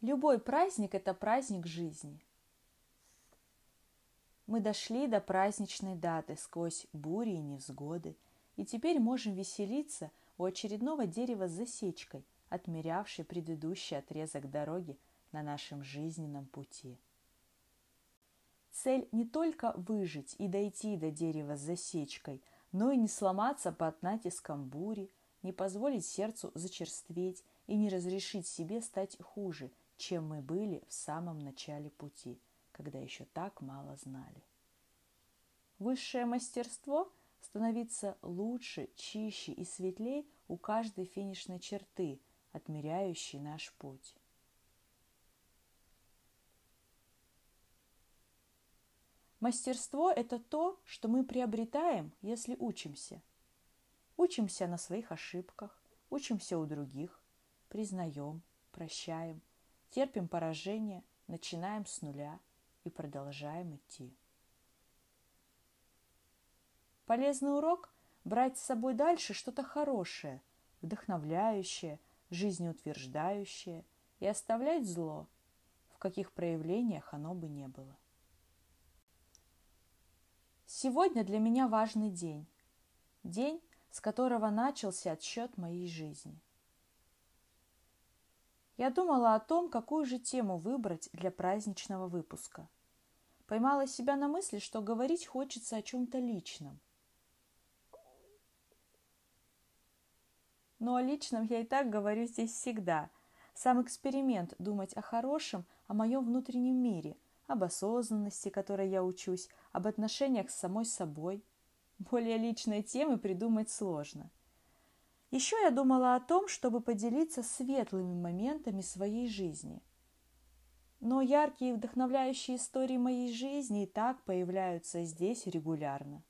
Любой праздник – это праздник жизни. Мы дошли до праздничной даты сквозь бури и невзгоды, и теперь можем веселиться у очередного дерева с засечкой, отмерявшей предыдущий отрезок дороги на нашем жизненном пути. Цель не только выжить и дойти до дерева с засечкой, но и не сломаться под натиском бури, не позволить сердцу зачерстветь и не разрешить себе стать хуже, чем мы были в самом начале пути, когда еще так мало знали. Высшее мастерство – становиться лучше, чище и светлей у каждой финишной черты, отмеряющей наш путь. Мастерство – это то, что мы приобретаем, если учимся. Учимся на своих ошибках, учимся у других, признаем, прощаем, терпим поражение, начинаем с нуля и продолжаем идти. Полезный урок – брать с собой дальше что-то хорошее, вдохновляющее, жизнеутверждающее и оставлять зло, в каких проявлениях оно бы не было. Сегодня для меня важный день. День, с которого начался отсчет моей жизни – я думала о том, какую же тему выбрать для праздничного выпуска. Поймала себя на мысли, что говорить хочется о чем-то личном. Но о личном я и так говорю здесь всегда. Сам эксперимент думать о хорошем, о моем внутреннем мире, об осознанности, которой я учусь, об отношениях с самой собой. Более личной темы придумать сложно – еще я думала о том, чтобы поделиться светлыми моментами своей жизни. Но яркие и вдохновляющие истории моей жизни и так появляются здесь регулярно.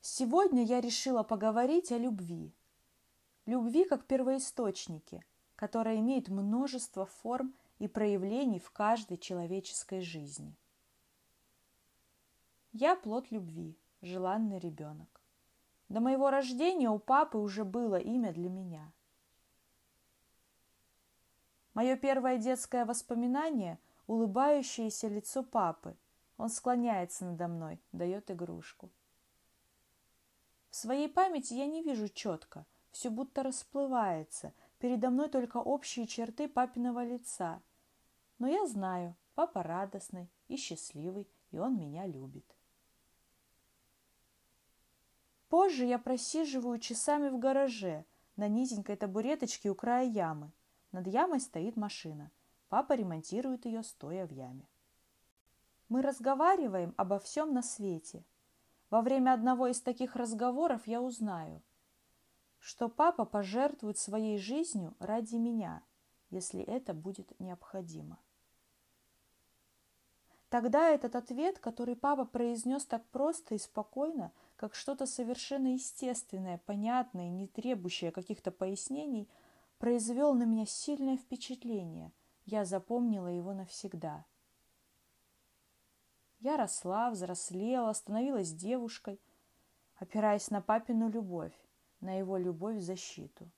Сегодня я решила поговорить о любви. Любви как первоисточнике, которая имеет множество форм и проявлений в каждой человеческой жизни. Я плод любви, желанный ребенок. До моего рождения у папы уже было имя для меня. Мое первое детское воспоминание – улыбающееся лицо папы. Он склоняется надо мной, дает игрушку. В своей памяти я не вижу четко, все будто расплывается, передо мной только общие черты папиного лица. Но я знаю, папа радостный и счастливый, и он меня любит. Позже я просиживаю часами в гараже на низенькой табуреточке у края ямы. Над ямой стоит машина. Папа ремонтирует ее, стоя в яме. Мы разговариваем обо всем на свете. Во время одного из таких разговоров я узнаю, что папа пожертвует своей жизнью ради меня, если это будет необходимо. Тогда этот ответ, который папа произнес так просто и спокойно, как что-то совершенно естественное, понятное, не требующее каких-то пояснений, произвел на меня сильное впечатление. Я запомнила его навсегда. Я росла, взрослела, становилась девушкой, опираясь на папину любовь, на его любовь защиту.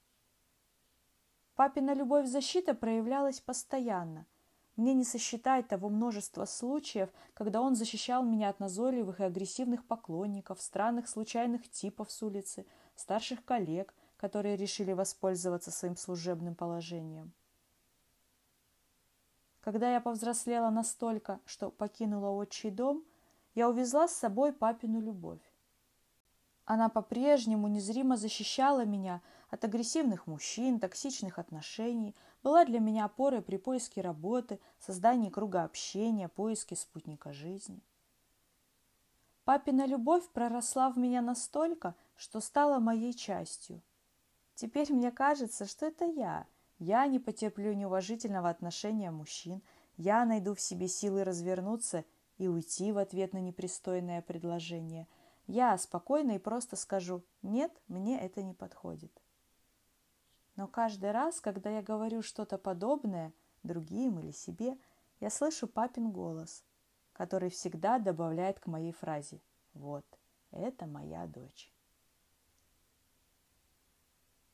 Папина любовь в защиту проявлялась постоянно – мне не сосчитать того множества случаев, когда он защищал меня от назойливых и агрессивных поклонников, странных случайных типов с улицы, старших коллег, которые решили воспользоваться своим служебным положением. Когда я повзрослела настолько, что покинула отчий дом, я увезла с собой папину любовь. Она по-прежнему незримо защищала меня от агрессивных мужчин, токсичных отношений, была для меня опорой при поиске работы, создании круга общения, поиске спутника жизни. Папина любовь проросла в меня настолько, что стала моей частью. Теперь мне кажется, что это я. Я не потерплю неуважительного отношения мужчин. Я найду в себе силы развернуться и уйти в ответ на непристойное предложение – я спокойно и просто скажу «нет, мне это не подходит». Но каждый раз, когда я говорю что-то подобное другим или себе, я слышу папин голос, который всегда добавляет к моей фразе «вот, это моя дочь».